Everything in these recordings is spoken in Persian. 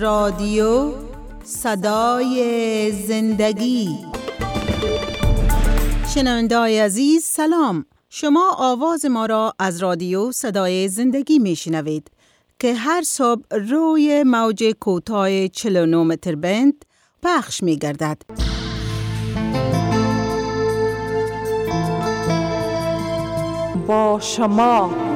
رادیو صدای زندگی شنوندای عزیز سلام شما آواز ما را از رادیو صدای زندگی می شنوید که هر صبح روی موج کوتاه 49 متر بند پخش می گردد. با شما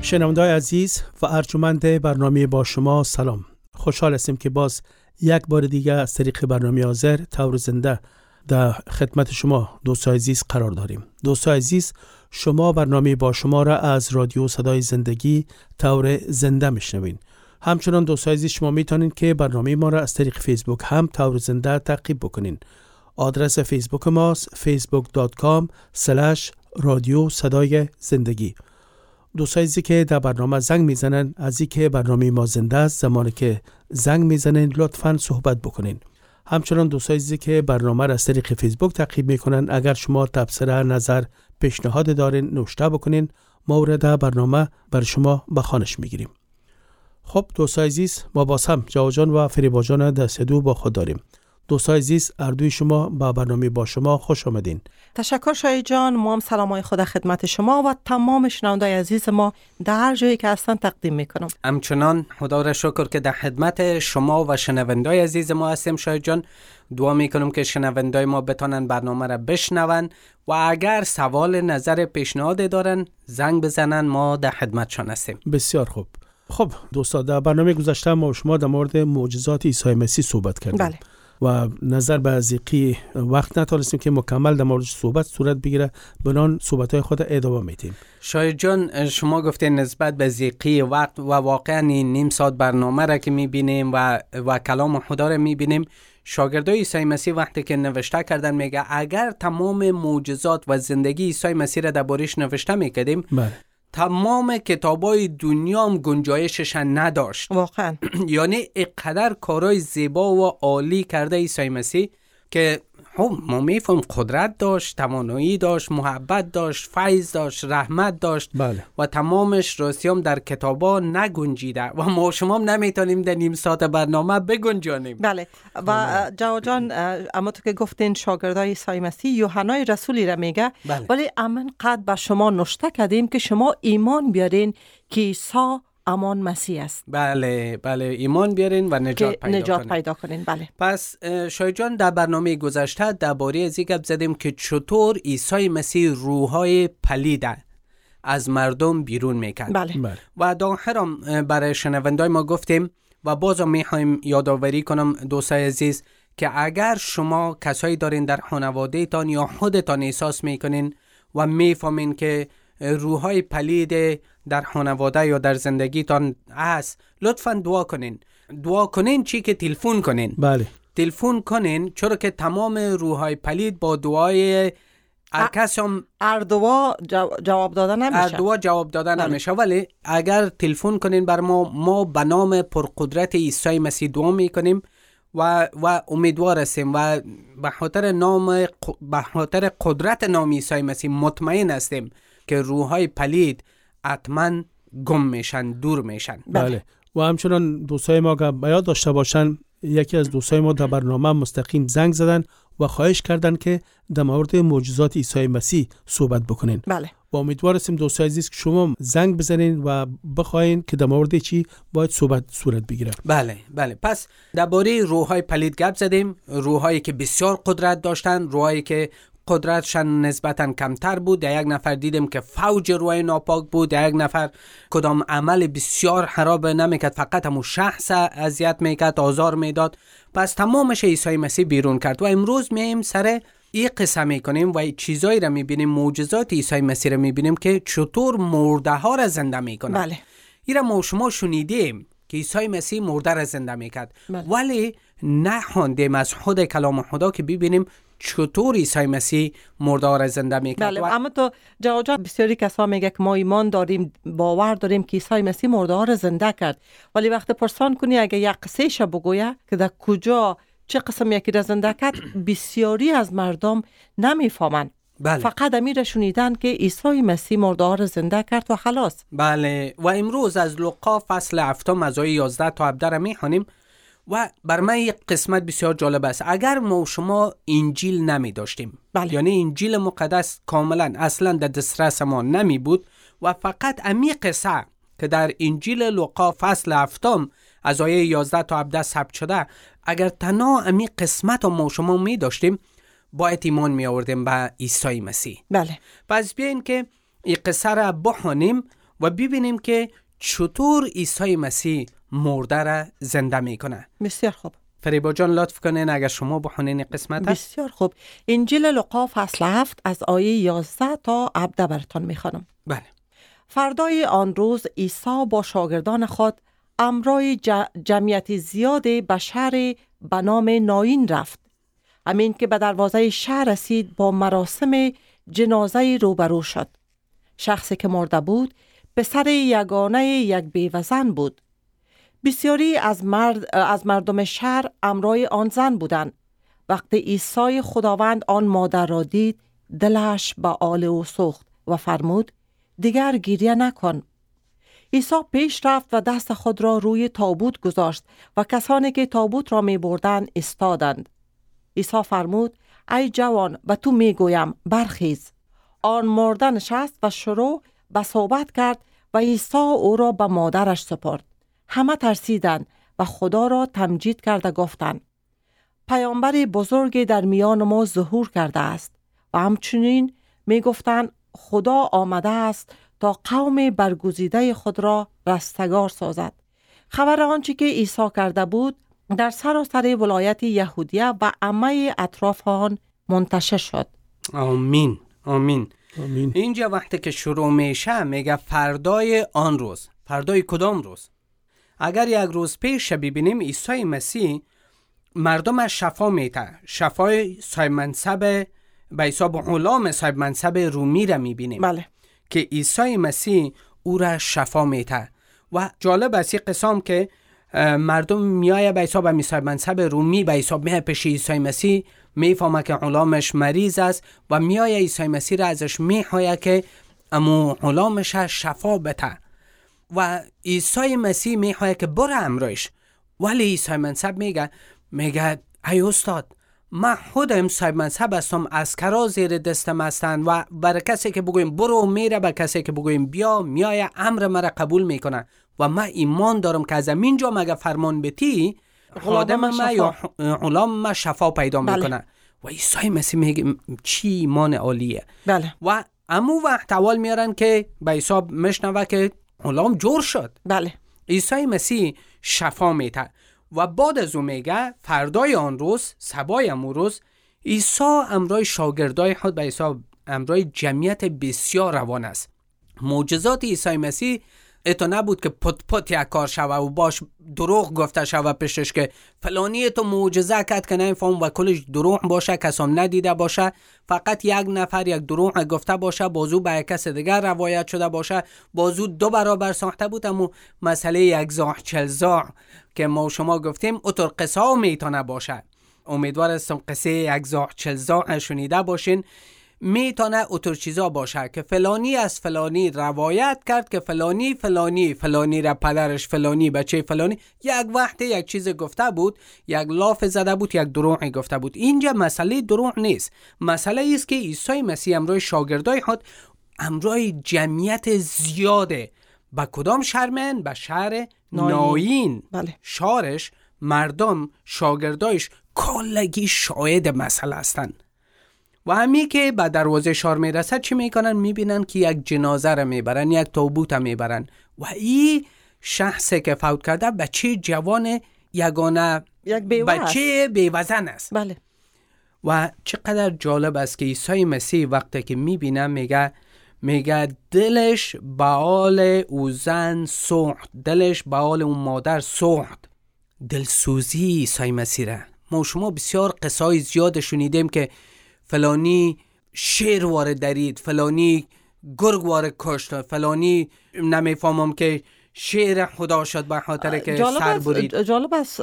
شنوندای عزیز و ارجمند برنامه با شما سلام. خوشحال هستیم که باز یک بار دیگه از طریق برنامه آذر تور زنده در خدمت شما دوستای عزیز قرار داریم. دوستای عزیز شما برنامه با شما را از رادیو صدای زندگی تور زنده میشنوین. همچنان دوستای عزیز شما می‌تونید که برنامه ما را از طریق فیسبوک هم تور زنده تعقیب بکنین. آدرس فیسبوک ماست facebook.com رادیو صدای زندگی. دوستایی که در برنامه زنگ می‌زنن از که برنامه ما زنده است زمانی که زنگ می‌زنن لطفا صحبت بکنین. همچنان دوستایی که برنامه را از طریق فیسبوک تعقیب می‌کنن اگر شما تبصره نظر پیشنهاد دارین نوشته بکنین مورد برنامه بر شما بخانش می‌گیریم. خب دوستای عزیز ما باز هم جاوجان و فریبا جان دست دو با خود داریم. دوستای عزیز اردوی شما با برنامه با شما خوش آمدین. تشکر شای جان ما هم سلام های خدا خدمت شما و تمام شنوندای عزیز ما در هر جایی که هستن تقدیم می‌کنم. همچنان خدا را شکر که در خدمت شما و شنوندای عزیز ما هستیم شای جان. دعا می‌کنم که شنوندای ما بتانن برنامه را بشنون و اگر سوال نظر پیشنهاد دارن زنگ بزنن ما در خدمتشان هستیم. بسیار خوب. خب دوستا در برنامه گذشته ما شما در مورد معجزات عیسی مسیح صحبت کردیم. بله. و نظر به ازیقی وقت نتونستیم که مکمل در مورد صحبت صورت بگیره. بنان صحبت های خود ادامه میتیم شاید جان شما گفتین نسبت به زیقی وقت و واقعا نیم ساعت برنامه را که می‌بینیم و, و کلام خدا را می‌بینیم شاگردای عیسی مسیح وقتی که نوشته کردن میگه اگر تمام معجزات و زندگی عیسی مسیح را دربارش نوشته می‌کردیم بله. تمام کتابای دنیا هم گنجایشش نداشت. واقعا. یعنی اقدر کارای زیبا و عالی کرده عیسی مسیح که خب ما میفهم قدرت داشت توانایی داشت محبت داشت فیض داشت رحمت داشت بله. و تمامش راستیام در کتابا نگنجیده و ما شما نمی‌تونیم در نیم ساعت برنامه بگنجانیم بله و جوا جان اما تو که گفتین شاگردای عیسی مسیح یوحنای رسولی را میگه بله. ولی امن قد به شما نشته کردیم که شما ایمان بیارین که عیسی امان مسیح است. بله بله. ایمان بیارین و نجات پیدا نجات کنین. پیدا کنین. بله. پس شاید جان در برنامه گذشته درباره از گپ زدیم که چطور عیسی مسیح روحای پلید از مردم بیرون می‌کرد. بله. بله. و در آخرم اه، برای شنوندای ما گفتیم و بازم می‌خوایم یادآوری کنم دوستای عزیز که اگر شما کسایی دارین در خانواده تان یا خودتان احساس می‌کنین و می‌فهمین که روحای پلید در خانواده یا در زندگیتان هست لطفا دعا کنین. دعا کنین چی که تلفن کنین. بله. تلفن کنین چرا که تمام روحای پلید با دعای هر کس هم اردوا جو- جواب داده هر نمیشه دعا جواب داده بله. نمیشه. ولی اگر تلفن کنین بر ما ما به نام پرقدرت عیسی مسیح دعا می‌کنیم و و امیدوار هستیم و به خاطر نام به خاطر قدرت نام عیسی مسیح مطمئن هستیم که روحای پلید حتما گم میشن دور میشن. بله. و همچنان دوستای ما که به یاد داشته باشن. یکی از دوستای ما در برنامه مستقیم زنگ زدن و خواهش کردن که در مورد معجزات عیسی مسیح صحبت بکنین. بله. و امیدوار هستیم دوستای عزیز که شما زنگ بزنین و بخواین که در مورد چی باید صحبت صورت بگیره. بله بله. پس درباره روحای پلید گپ زدیم. روحایی که بسیار قدرت داشتن روحایی که قدرتشان نسبتا کمتر بود. در یک نفر دیدیم که فوج روح ناپاک بود. در یک نفر کدام عمل بسیار خراب نمی‌کرد. فقط همون شخص اذیت می‌کرد آزار می‌داد. پس تمامش عیسی مسیح بیرون کرد و امروز میایم سر این قصه می‌کنیم و چیزایی را می‌بینیم معجزات عیسی مسیح را می‌بینیم که چطور مرده ها را زنده می‌کنه بله. این را ما شما شنیدیم که عیسی مسیح مرده را زنده می‌کرد. بله. ولی نخواندیم از خود کلام خدا که ببینیم چطور عیسی مسیح مرده را زنده می‌کرد بله و اما تو جان بسیاری کسا میگه که ما ایمان داریم باور داریم که عیسی مسیح مرده رو زنده کرد. ولی وقتی پرسان کنی اگه یک قصه بگویه که در کجا چه قسم یکی را زنده کرد بسیاری از مردم نمی‌فهمن. بله. فقط امیر شنیدن که عیسی مسیح مرده را زنده کرد و خلاص. بله. و امروز از لقا فصل هفتم از آیه 11 تا 17 را می‌خوانیم. و بر من یک قسمت بسیار جالب است. اگر ما و شما انجیل نمی داشتیم. بله. یعنی انجیل مقدس کاملا اصلا در دسترس ما نمی بود و فقط امی قصه که در انجیل لوقا فصل هفتم از آیه 11 تا 17 ثبت شده اگر تنها امی قسمت ما و شما می داشتیم باید ایمان می آوردیم به عیسی مسیح. بله. پس بیاین که این قصه را بخوانیم و ببینیم که چطور عیسی مسیح مرده را زنده می‌کنه. بسیار خوب. فریبا جان لطف کنین اگر شما بخونین قسمت بسیار خوب. انجیل لوقا فصل هفت از آیه 11 تا 17 براتان می‌خوانم. بله. فردای آن روز عیسی با شاگردان خود امرای ج- جمعیت زیاد به شهر به نام ناین رفت. همین که به دروازه شهر رسید با مراسم جنازه روبرو شد. شخصی که مرده بود پسر یگانه یک بیوزن بود. بسیاری از, مرد، از مردم شهر امرای آن زن بودند. وقتی عیسی خداوند آن مادر را دید دلش به آل او سوخت و فرمود دیگر گریه نکن. عیسی پیش رفت و دست خود را روی تابوت گذاشت و کسانی که تابوت را می بردن استادند عیسی فرمود ای جوان و تو می گویم برخیز. آن مرده نشست و شروع به صحبت کرد و عیسی او را به مادرش سپرد. همه ترسیدند و خدا را تمجید کرده گفتند پیامبر بزرگی در میان ما ظهور کرده است و همچنین می گفتند خدا آمده است تا قوم برگزیده خود را رستگار سازد. خبر آنچه که عیسی کرده بود در سراسر ولایت یهودیه و همه اطراف آن منتشر شد. آمین آمین. آمین. اینجا وقتی که شروع میشه میگه فردای آن روز. فردای کدام روز؟ اگر یک روز پیش ببینیم عیسی مسیح مردم شفا میته شفای صاحب منصب به حساب غلام صاحب منصب رومی را می‌بینیم. بله. که عیسی مسیح او را شفا میته و جالب است این قسم که مردم میایه به حساب صاحب منصب رومی به حساب میه پیش عیسی مسیح. می‌فهمه که غلامش مریض است و میایه عیسی مسیح را ازش می‌خواه که امو غلامش شفا بته و عیسی مسیح می‌خواه که برو امرایش. ولی عیسی منصب میگه میگه ای استاد من خودم صاحب منصب هستم اسکرا زیر دستم هستند و برای کسی که بگویم برو میره به کسی که بگویم بیا میای امر مرا قبول می‌کنه. و من ایمان دارم که از اینجا مگه فرمان بتی خادم من یا. غلام من شفا پیدا بله. می‌کنه. و عیسی مسیح میگه چی ایمان عالیه. بله. و امو وقت اول میارن که به حساب مشنوه که غلام جور شد. بله. عیسی مسیح شفا میته و بعد از او میگه فردای آن روز سبای امو روز عیسی امرای شاگردای خود به حساب امرای جمعیت بسیار روان است. معجزات عیسی مسیح اتو نبود که پت پت یک کار شوه و باش دروغ گفته شوه پیشش که فلانی تو معجزه کرد که نمیفهم و کلش دروغ باشه کسام ندیده باشه. فقط یک نفر یک دروغ گفته باشه بازو به یک کس دیگر روایت شده باشه. بازو دو برابر ساخته بود اما مسئله یک زاح چل زاح که ما شما گفتیم اتر قصه می‌تونه باشه. امیدوار هستم قصه یک زاح چل زاح شنیده باشین. می‌تونه اتر چیزا باشه که فلانی از فلانی روایت کرد که فلانی فلانی فلانی را پدرش فلانی بچه فلانی. یک وقت یک چیز گفته بود یک لاف زده بود یک دروغی گفته بود. اینجا مسئله دروغ نیست. مسئله است که عیسی مسیح امروی شاگردای خود امروی جمعیت زیاده. به کدام شهر به شهر ناین. ناین. بله. شارش مردم شاگردایش کلگی شاهد مسئله هستند و همی که به دروازه شار می‌رسد چی می‌کنن؟ می‌بینن که یک جنازه را می‌برن یک تابوت را می‌برن. و این شخصی که فوت کرده بچه جوان یگانه یک بیوه. بچه بیوزن است. بله. و چقدر جالب است که عیسی مسیح وقتی که می‌بینه میگه میگه دلش به حال او زن سوخت دلش به حال اون مادر سوخت دلسوزی عیسی مسیح را. ما شما بسیار قصای زیاد شنیدیم که فلانی شیر وارد درید فلانی گرگ وارد کشت فلانی نمی‌فهمم که شیر خدا شد به خاطر که سر برید. جالب است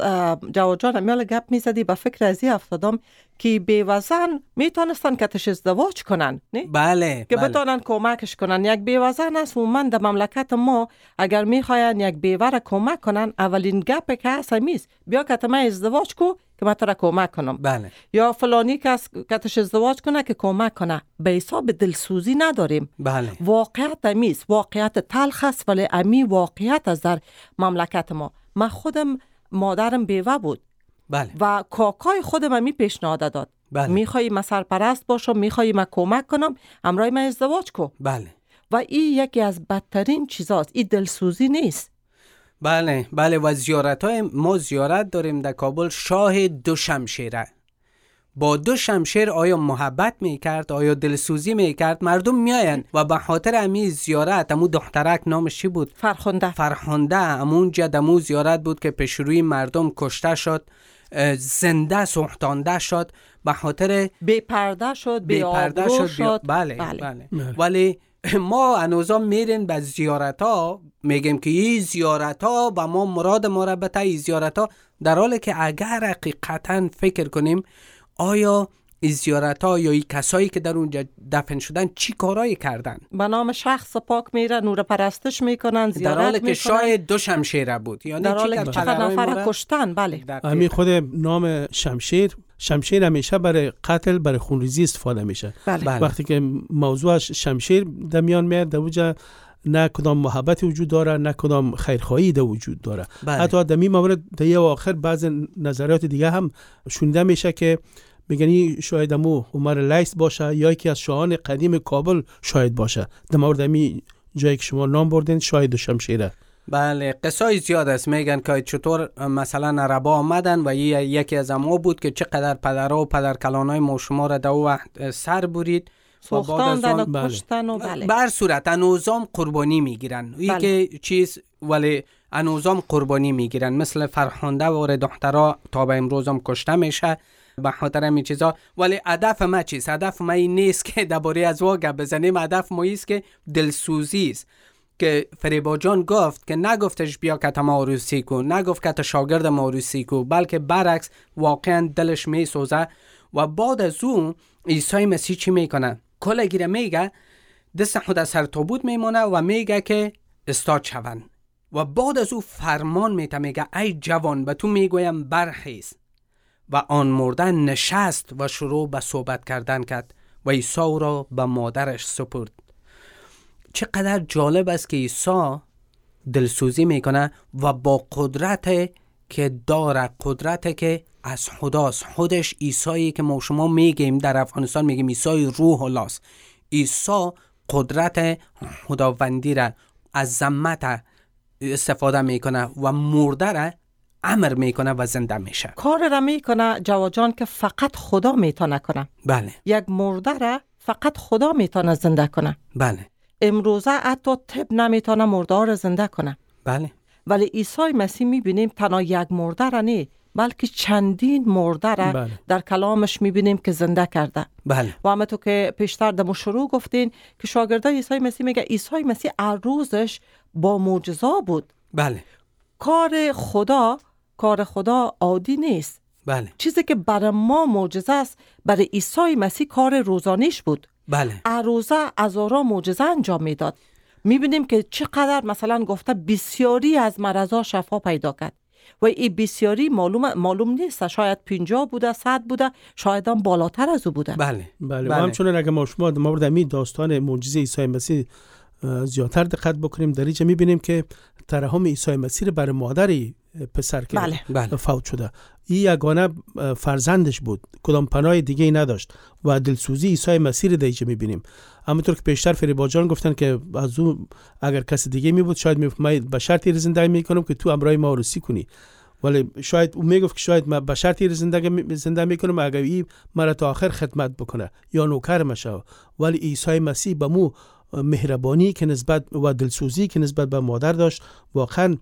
جواد جان میال گپ می‌زدی به فکر ازی افتادم که بیوزن می‌تونستن کتش ازدواج کنن نه؟ بله که بله. بتونن کمکش کنن. یک بیوزن است و من در مملکت ما اگر می‌خواین یک بیوه کمک کنن اولین گپ که هست همیست. بیا کتمه ازدواج کو که من تو را کمک کنم. بله. یا فلانی کس کتش ازدواج کنه که کمک کنه. به حساب دلسوزی نداریم. بله. واقعیت امیست واقعیت تلخ است ولی امی واقعیت است در مملکت ما. من خودم مادرم بیوه بود. بله. و کاکای خودم امی پیشنهاد داد. بله. می‌خوای من سرپرست باشم می‌خوای من کمک کنم امرای من ازدواج کو بله. و این یکی از بدترین چیزاست. این دلسوزی نیست. بله بله و زیارت های ما زیارت داریم در کابل شاه دو شمشیره. با دو شمشیر آیا محبت می‌کرد؟ آیا دلسوزی می‌کرد؟ مردم میاین و به خاطر امی زیارت امو دخترک نامش چی بود؟ فرخنده. فرخنده. امون دمو زیارت بود که پیشروی مردم کشته شد زنده سوختانده شد به خاطر بی پرده شد بی, بی پرده شد, شد, بله بله. بله, بله. ولی ما هنوزا میرین به زیارت ها میگیم که این زیارت ها و ما مراد ما را این زیارت ها در حالی که اگر حقیقتا فکر کنیم آیا زیارت ها یا این کسایی که در اونجا دفن شدن چی کارایی کردن به نام شخص پاک میره نور پرستش می‌کنن در حالی زیارت که می‌کنن شاید دو شمشیره بود یعنی در چی حالی که چقدر نفر کشتن بله. همین خود نام شمشیر شمشیر همیشه برای قتل برای خونریزی استفاده میشه بله. بله. وقتی که موضوعش شمشیر در میان میاد در اوجا نه کدام محبت وجود داره نه کدام خیرخواهی در وجود داره بله. حتی در مورد در یه آخر بعض نظریات دیگه هم شونده میشه که میگنی شاید امو عمر لیس باشه یا یکی از شاهان قدیم کابل شاید باشه. در مورد امی جایی که شما نام بردین شاید و شمشیره. بله قصای زیاد است. میگن که چطور مثلا عربا آمدن و یکی از اما بود که چقدر پدرها و پدرکلانای ما شما را در وقت سر برید و بعد از سوختاندن آن- و بله. کشتن و بله. بر صورت انوزام قربانی می‌گیرن. این بله. که چیز ولی انوزام قربانی می‌گیرن. مثل فرخنده و دخترها تا به امروز هم کشته میشه. به خاطر چیزا. ولی هدف ما چیست؟ هدف ما این نیست که درباره از وا گپ بزنیم. هدف ما است که دلسوزی است. که فریبا جان گفت که نگفتش بیا که ما عروسی کو. نگفت که تا شاگرد ما عروسی کو. بلکه برعکس واقعا دلش می سوزه و بعد از اون عیسی مسیح چی می‌کنه؟ کل گیره میگه دست خود از سر تابوت میمونه و میگه که استاد شون و بعد از او فرمان میته میگه ای جوان به تو می‌گویم برخیز. و آن مرده نشست و شروع به صحبت کردن کرد و عیسی را به مادرش سپرد. چقدر جالب است که عیسی دلسوزی می‌کنه و با قدرت که داره قدرت که از خداست. خودش عیسی که ما شما میگیم در افغانستان میگیم عیسی روح الله عیسی قدرت خداوندی را از ذمت استفاده می‌کنه و مرده را امر می‌کنه و زنده میشه. کار را می‌کنه جواد جان که فقط خدا می‌تونه کنه. بله. یک مرده را فقط خدا می‌تونه زنده کنه. بله. امروزه حتی طب نمی‌تونه مرده را زنده کنه. بله. ولی عیسی مسیح می‌بینیم تنها یک مرده را نه بلکه چندین مرده را بله. در کلامش می‌بینیم که زنده کرده. بله. و همه تو که پیشتر در شروع گفتین که شاگردای عیسی مسیح میگه عیسی مسیح هر روزش با معجزا بود. بله. کار خدا کار خدا عادی نیست. بله. چیزی که برای ما معجزه است برای عیسی مسیح کار روزانیش بود. بله. هر روزه هزارا معجزه انجام می‌داد. می‌بینیم که چقدر مثلا گفته بسیاری از مرضا شفا پیدا کرد. و این بسیاری معلوم معلوم نیست. شاید 50 بوده 100 بوده شاید هم بالاتر از او بوده. بله. بله, بله. و همچنین اگر ما شما در مورد همین داستان معجزه عیسی مسیح زیادتر دقت بکنیم در اینجا می‌بینیم که ترحم عیسی مسیح برای مادری پسر که بله. بله. فوت شده. این یگانه فرزندش بود. کدام پناه دیگه ای نداشت و دلسوزی عیسی مسیح رو در اینجا می‌بینیم. همونطور که پیشتر فریبا جان گفتن که از او اگر کسی دیگه می بود شاید می به شرطی زندگی می‌کنم که تو امرای ما عروسی کنی. ولی شاید او می‌گفت که شاید من به شرطی زندگی می- زنده می‌کنم اگر این مرا تا آخر خدمت بکنه یا نوکر مشه ولی عیسی مسیح به مو مهربانی که نسبت و دلسوزی که نسبت به مادر داشت واقعا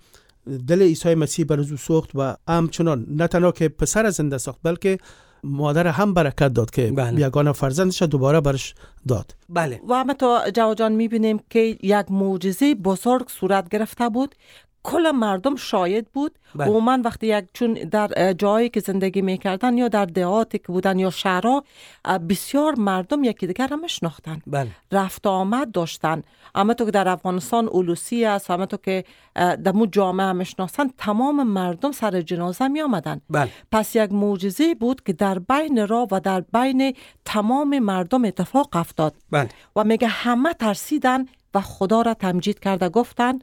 دل عیسی مسیح بر او سوخت و همچنان نه تنها که پسر زنده ساخت بلکه مادر هم برکت داد که بله. یگانه فرزندش را دوباره برش داد بله و همه تا جواد جان می‌بینیم که یک معجزه بزرگ صورت گرفته بود کل مردم شاید بود. بله. عموما وقتی یک چون در جایی که زندگی می‌کردن یا در دهاتی که بودن یا شهرها بسیار مردم یکی دیگر را میشناختن. بله. رفت آمد داشتن. اما تو که در افغانستان اولوسی است اما تو که در مو جامعه هم تمام مردم سر جنازه می آمدن بله. پس یک معجزه بود که در بین را و در بین تمام مردم اتفاق افتاد. بله. و میگه همه ترسیدن و خدا را تمجید کرده گفتن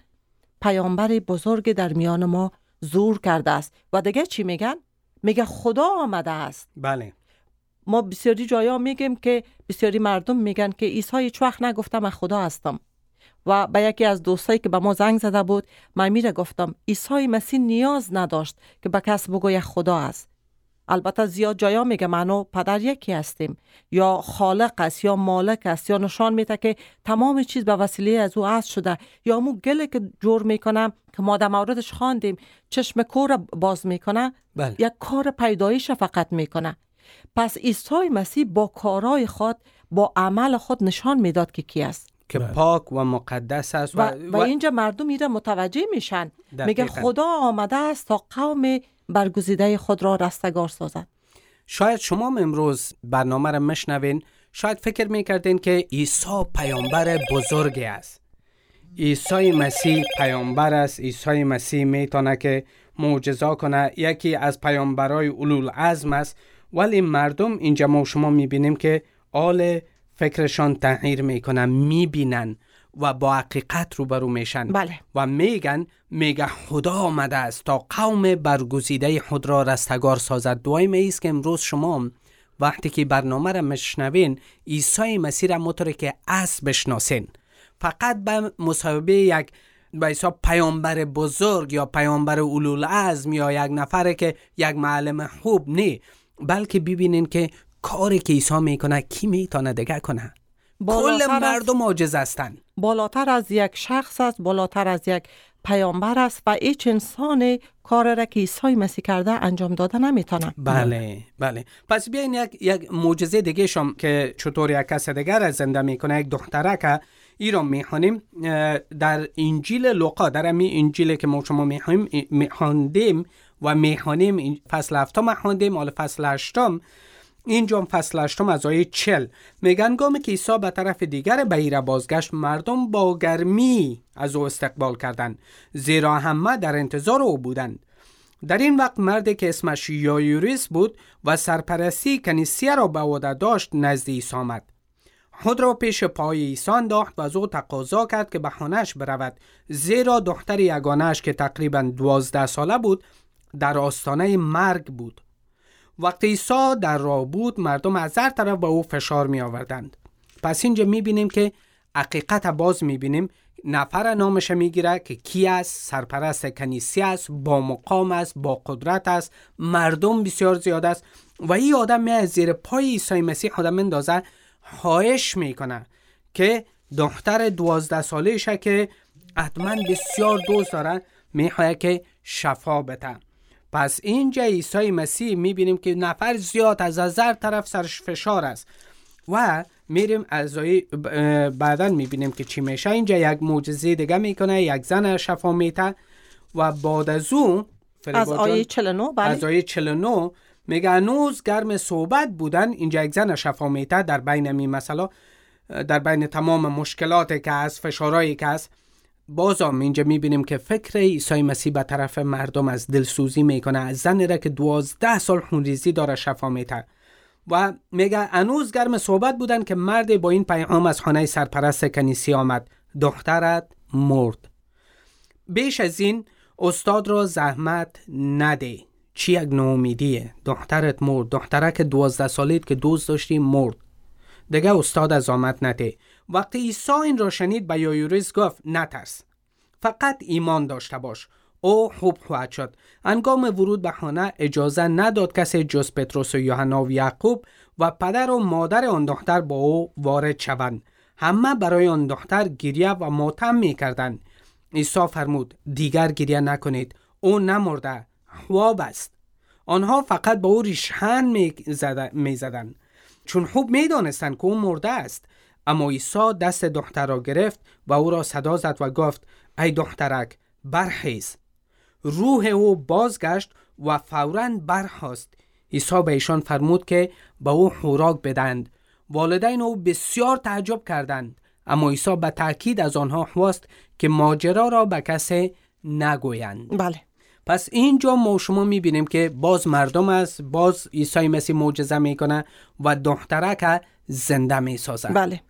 پیامبر بزرگ در میان ما زور کرده است. و دیگه چی میگن؟ میگه خدا آمده است. بله. ما بسیاری جایا میگیم که بسیاری مردم میگن که عیسی هیچ وقت نگفته من خدا هستم. و به یکی از دوستایی که به ما زنگ زده بود من میره گفتم عیسی مسیح نیاز نداشت که به کس بگوید خدا است. البته زیاد جایا میگه من و پدر یکی هستیم. یا خالق است یا مالک است یا نشان میده که تمام چیز به وسیله از او هست شده. یا مو گله که جور می‌کنه که ما در موردش خواندیم چشم کور باز می‌کنه بله. یک کار پیدایش فقط می‌کنه. پس عیسی مسیح با کارهای خود با عمل خود نشان می‌داد که کی است. که بله. پاک و مقدس است و, و, اینجا مردم میره متوجه میشن. میگه. خدا آمده است تا قوم برگزیده خود را رستگار سازد. شاید شما امروز برنامه را مشنوین. شاید فکر می‌کردین که عیسی پیامبر بزرگی است. عیسی مسیح پیامبر است. عیسی مسیح می‌تونه که معجزا کنه یکی از پیامبرای اولول عزم است. ولی مردم اینجا ما شما می‌بینیم که آل فکرشان تغییر می‌کنن می‌بینن. و با حقیقت روبرو میشن. بله. و میگن میگه خدا آمده است تا قوم برگزیده خود را رستگار سازد. دعای می است که امروز شما وقتی که برنامه را مشنوین عیسی مسیح را مطور که از بشناسین. فقط به مصاحبه یک به حساب پیامبر بزرگ یا پیامبر اولول عزم یا یک نفر که یک معلم خوب نه بلکه ببینین که کاری که عیسی می‌کنه کی می‌تونه دیگه کنه. کل مردم عاجز هستند بالاتر از یک شخص است بالاتر از یک پیامبر است و هیچ انسان کار را که عیسی مسیح کرده انجام داده نمی‌تونه بله بله. پس بیاین یک یک معجزه دیگه شم که چطور یک کس دیگر از زنده می‌کنه یک دختره که ای را می‌خوانیم در انجیل لوقا در امی انجیل که ما شما می‌خوانیم میخواندیم و می‌خوانیم فصل هفتم خواندیم حالا فصل هشتم اینجا فصل هشتم از آیه چل میگن گامی که عیسی به طرف دیگر بهیره بازگشت مردم با گرمی از او استقبال کردند زیرا همه در انتظار او بودند. در این وقت مردی که اسمش یایوریس بود و سرپرستی کنیسیه را به عهده داشت نزد عیسی آمد. خود را پیش پای عیسی انداخت و از او تقاضا کرد که به خانهش برود. زیرا دختر یگانهش که تقریبا دوازده ساله بود در آستانه مرگ بود. وقتی عیسی در راه بود مردم از هر طرف به او فشار می آوردند پس اینجا می بینیم که حقیقت باز می بینیم نفر نامش می‌گیره که کی است؟ سرپرست کنیسی است با مقام است با قدرت است. مردم بسیار زیاد است. و این آدم می از زیر پای عیسی مسیح. خودم اندازه خواهش می‌کنه که دختر دوازده ساله که حتما بسیار دوست داره می‌خواه که شفا بده. پس اینجا عیسی مسیح می‌بینیم که نفر زیاد از هزار طرف سرش فشار است و میریم از بعدا می‌بینیم که چی میشه. اینجا یک معجزه دیگه می‌کنه یک زن شفا میته و بعد از او از آیه 49 بله. از آیه 49 میگه هنوز گرم صحبت بودن اینجا یک زن شفا میته در بین می مثلا در بین تمام مشکلاتی که هست فشارهایی که هست باز هم اینجا می‌بینیم که فکر عیسی مسیح به طرف مردم از دلسوزی می‌کنه. از زنی را که دوازده سال خونریزی داره شفا میته و میگه هنوز گرم صحبت بودن که مرد با این پیام از خانه سرپرست کنیسی آمد. دخترت مرد. بیش از این استاد را زحمت نده. چی یک نومیدیه دخترت مرد. دختره که دوازده سالیت که دوست داشتی مرد. دیگه استاد از آمد نده. وقتی عیسی این را شنید به یایوریس گفت نترس. فقط ایمان داشته باش. او خوب خواهد شد. انگام ورود به خانه اجازه نداد کسی جز پتروس و یوحنا و یعقوب و پدر و مادر آن دختر با او وارد شوند. همه برای آن دختر گریه و ماتم می کردند عیسی فرمود دیگر گریه نکنید. او نمرده. خواب است. آنها فقط به او ریشهن می چون خوب می دانستن که او مرده است. اما عیسی دست دختر را گرفت و او را صدا زد و گفت ای دخترک برخیز. روح او بازگشت و فورا برخاست. عیسی به ایشان فرمود که به او خوراک بدند والدین او بسیار تعجب کردند اما عیسی به تاکید از آنها خواست که ماجرا را به کسی نگویند. بله. پس اینجا ما شما می‌بینیم که باز مردم است باز عیسی مسیح معجزه می‌کنه و دخترک زنده می‌سازه بله.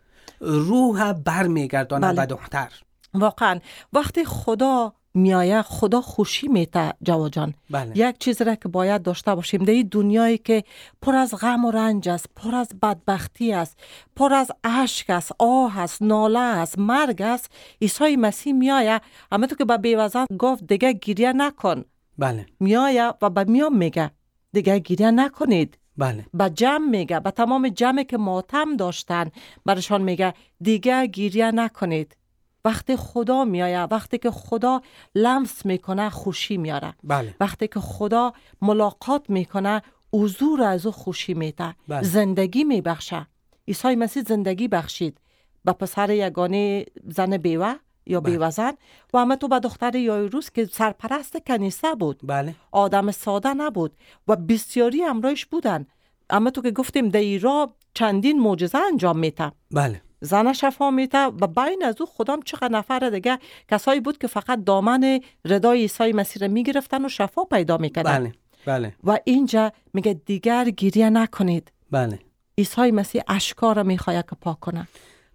روح بر میگردانه بله. به دختر. واقعا. وقتی خدا میایه خدا خوشی میته جوا جان. بله. یک چیز را که باید داشته باشیم در دنیایی که پر از غم و رنج است پر از بدبختی است پر از اشک است آه است ناله است مرگ است عیسی مسیح میایه اما تو که به بیوزن گفت دیگه گریه نکن. بله. میایه و به میام میگه دیگه گریه نکنید. بله. به جمع میگه به تمام جمع که ماتم داشتن برشان میگه دیگه گریه نکنید. وقتی خدا میایه وقتی که خدا لمس می‌کنه خوشی میاره. بله. وقتی که خدا ملاقات می‌کنه حضور از او خوشی میده. بله. زندگی میبخشه. عیسی مسیح زندگی بخشید. به پسر یگانه زن بیوه یا بله. بیوزن. و همه تو به دختر یایروس که سرپرست کنیسه بود. بله. آدم ساده نبود و بسیاری امرایش بودن. اما تو که گفتیم دیرا چندین معجزه انجام میته بله. زن شفا میته و بین از او خودم چقدر نفر دیگه کسایی بود که فقط دامن ردای عیسی مسیح می‌گرفتن و شفا پیدا می‌کردن. بله. بله. و اینجا میگه دیگر گریه نکنید. بله. عیسی مسیح اشکار می‌خواد که پاک کنه.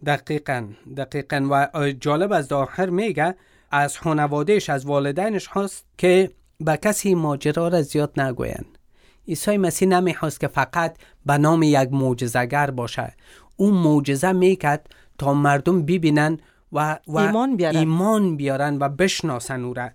دقیقا دقیقا. و جالب از داخر میگه از خانوادهش از والدینش هست که به کسی ماجرا را زیاد نگوین عیسی مسیح نمی‌خواست که فقط به نام یک معجزه‌گر باشه. اون معجزه می‌کرد تا مردم ببینن و, و ایمان بیارن, ایمان بیارن و بشناسن او را.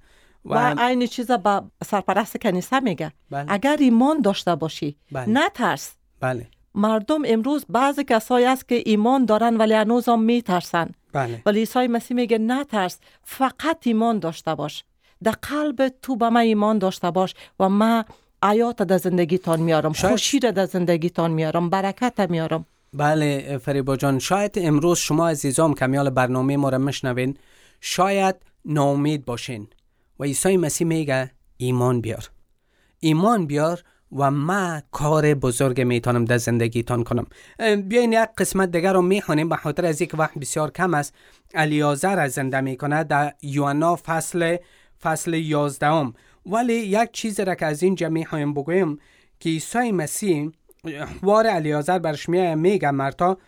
و, و این چیزا با سرپرست کنیسه میگه. بله. اگر ایمان داشته باشی بله. نترس. بله. مردم امروز بعض کسایی است که ایمان دارن ولی هنوز هم میترسن. بله. ولی عیسی مسیح میگه نترس فقط ایمان داشته باش. در قلب تو به من ایمان داشته باش و من آیات در زندگیتان میارم شاید... خوشی در زندگیتان میارم برکت میارم. بله فریبا جان. شاید امروز شما عزیزان کمیال برنامه ما را مشنوین شاید ناامید باشین. و عیسی مسیح میگه ایمان بیار. ایمان بیار و ما کار بزرگ می‌تونم در زندگیتان کنم. بیاین یک قسمت دیگر رو می‌خوانیم به خاطر از یک وقت بسیار کم است. الیازر از زنده می‌کنه در یوحنا فصل فصل یازدهم. ولی یک چیز را که از اینجا می‌خوایم بگویم که عیسی مسیح وار الیازر برش میایه میگه مرتا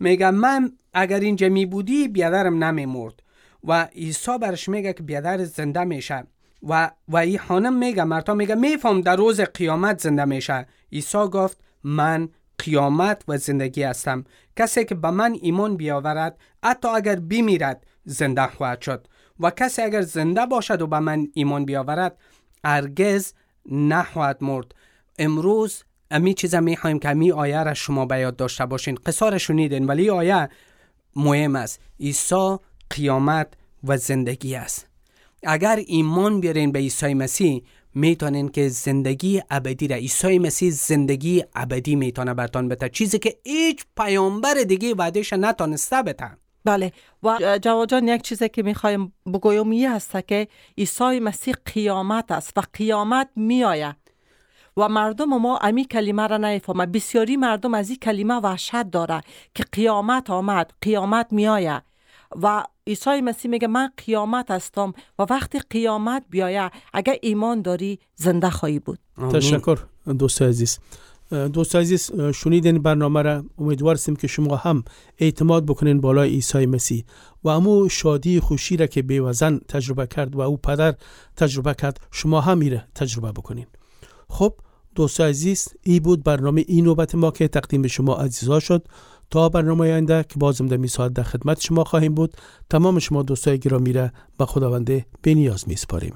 میگه من اگر اینجا می بودی بیادرم نمی مرد و عیسی برش میگه که بیادر زنده میشه. و و این خانم میگه مرتا میگه میفهم در روز قیامت زنده میشه. عیسی گفت من قیامت و زندگی هستم. کسی که به من ایمان بیاورد حتی اگر بمیرد زنده خواهد شد. و کسی اگر زنده باشد و به من ایمان بیاورد ارگز نخواهد مرد. امروز امی چیزا می‌خوایم که امی آیه را شما به یاد داشته باشین. قصار شنیدین ولی آیه مهم است. عیسی قیامت و زندگی است. اگر ایمان بیارین به عیسی مسیح می‌تونین که زندگی ابدی را عیسی مسیح زندگی ابدی می‌تونه برتان بده چیزی که هیچ پیامبر دیگه وعدهش نتونسته بده بله. و جواجان یک چیزی که می‌خوایم بگویم یه هست که عیسی مسیح قیامت است و قیامت میآید. و مردم ما امی کلمه را نیفهمه بسیاری مردم از این کلمه وحشت داره که قیامت آمد قیامت میآید. و عیسی مسیح میگه من قیامت هستم و وقتی قیامت بیایه اگر ایمان داری زنده خواهی بود. تشکر دوست عزیز. دوست عزیز شنیدین برنامه را امیدوار که شما هم اعتماد بکنین بالای عیسی مسیح و امو شادی خوشی را که بیوزن تجربه کرد و او پدر تجربه کرد شما هم میره تجربه بکنین. خب دوست عزیز ای بود برنامه این نوبت ما که تقدیم به شما عزیزا شد. تا برنامه آینده که بازم در میساعت در خدمت شما خواهیم بود. تمام شما دوستای گرامی را به خداونده به نیاز میسپاریم.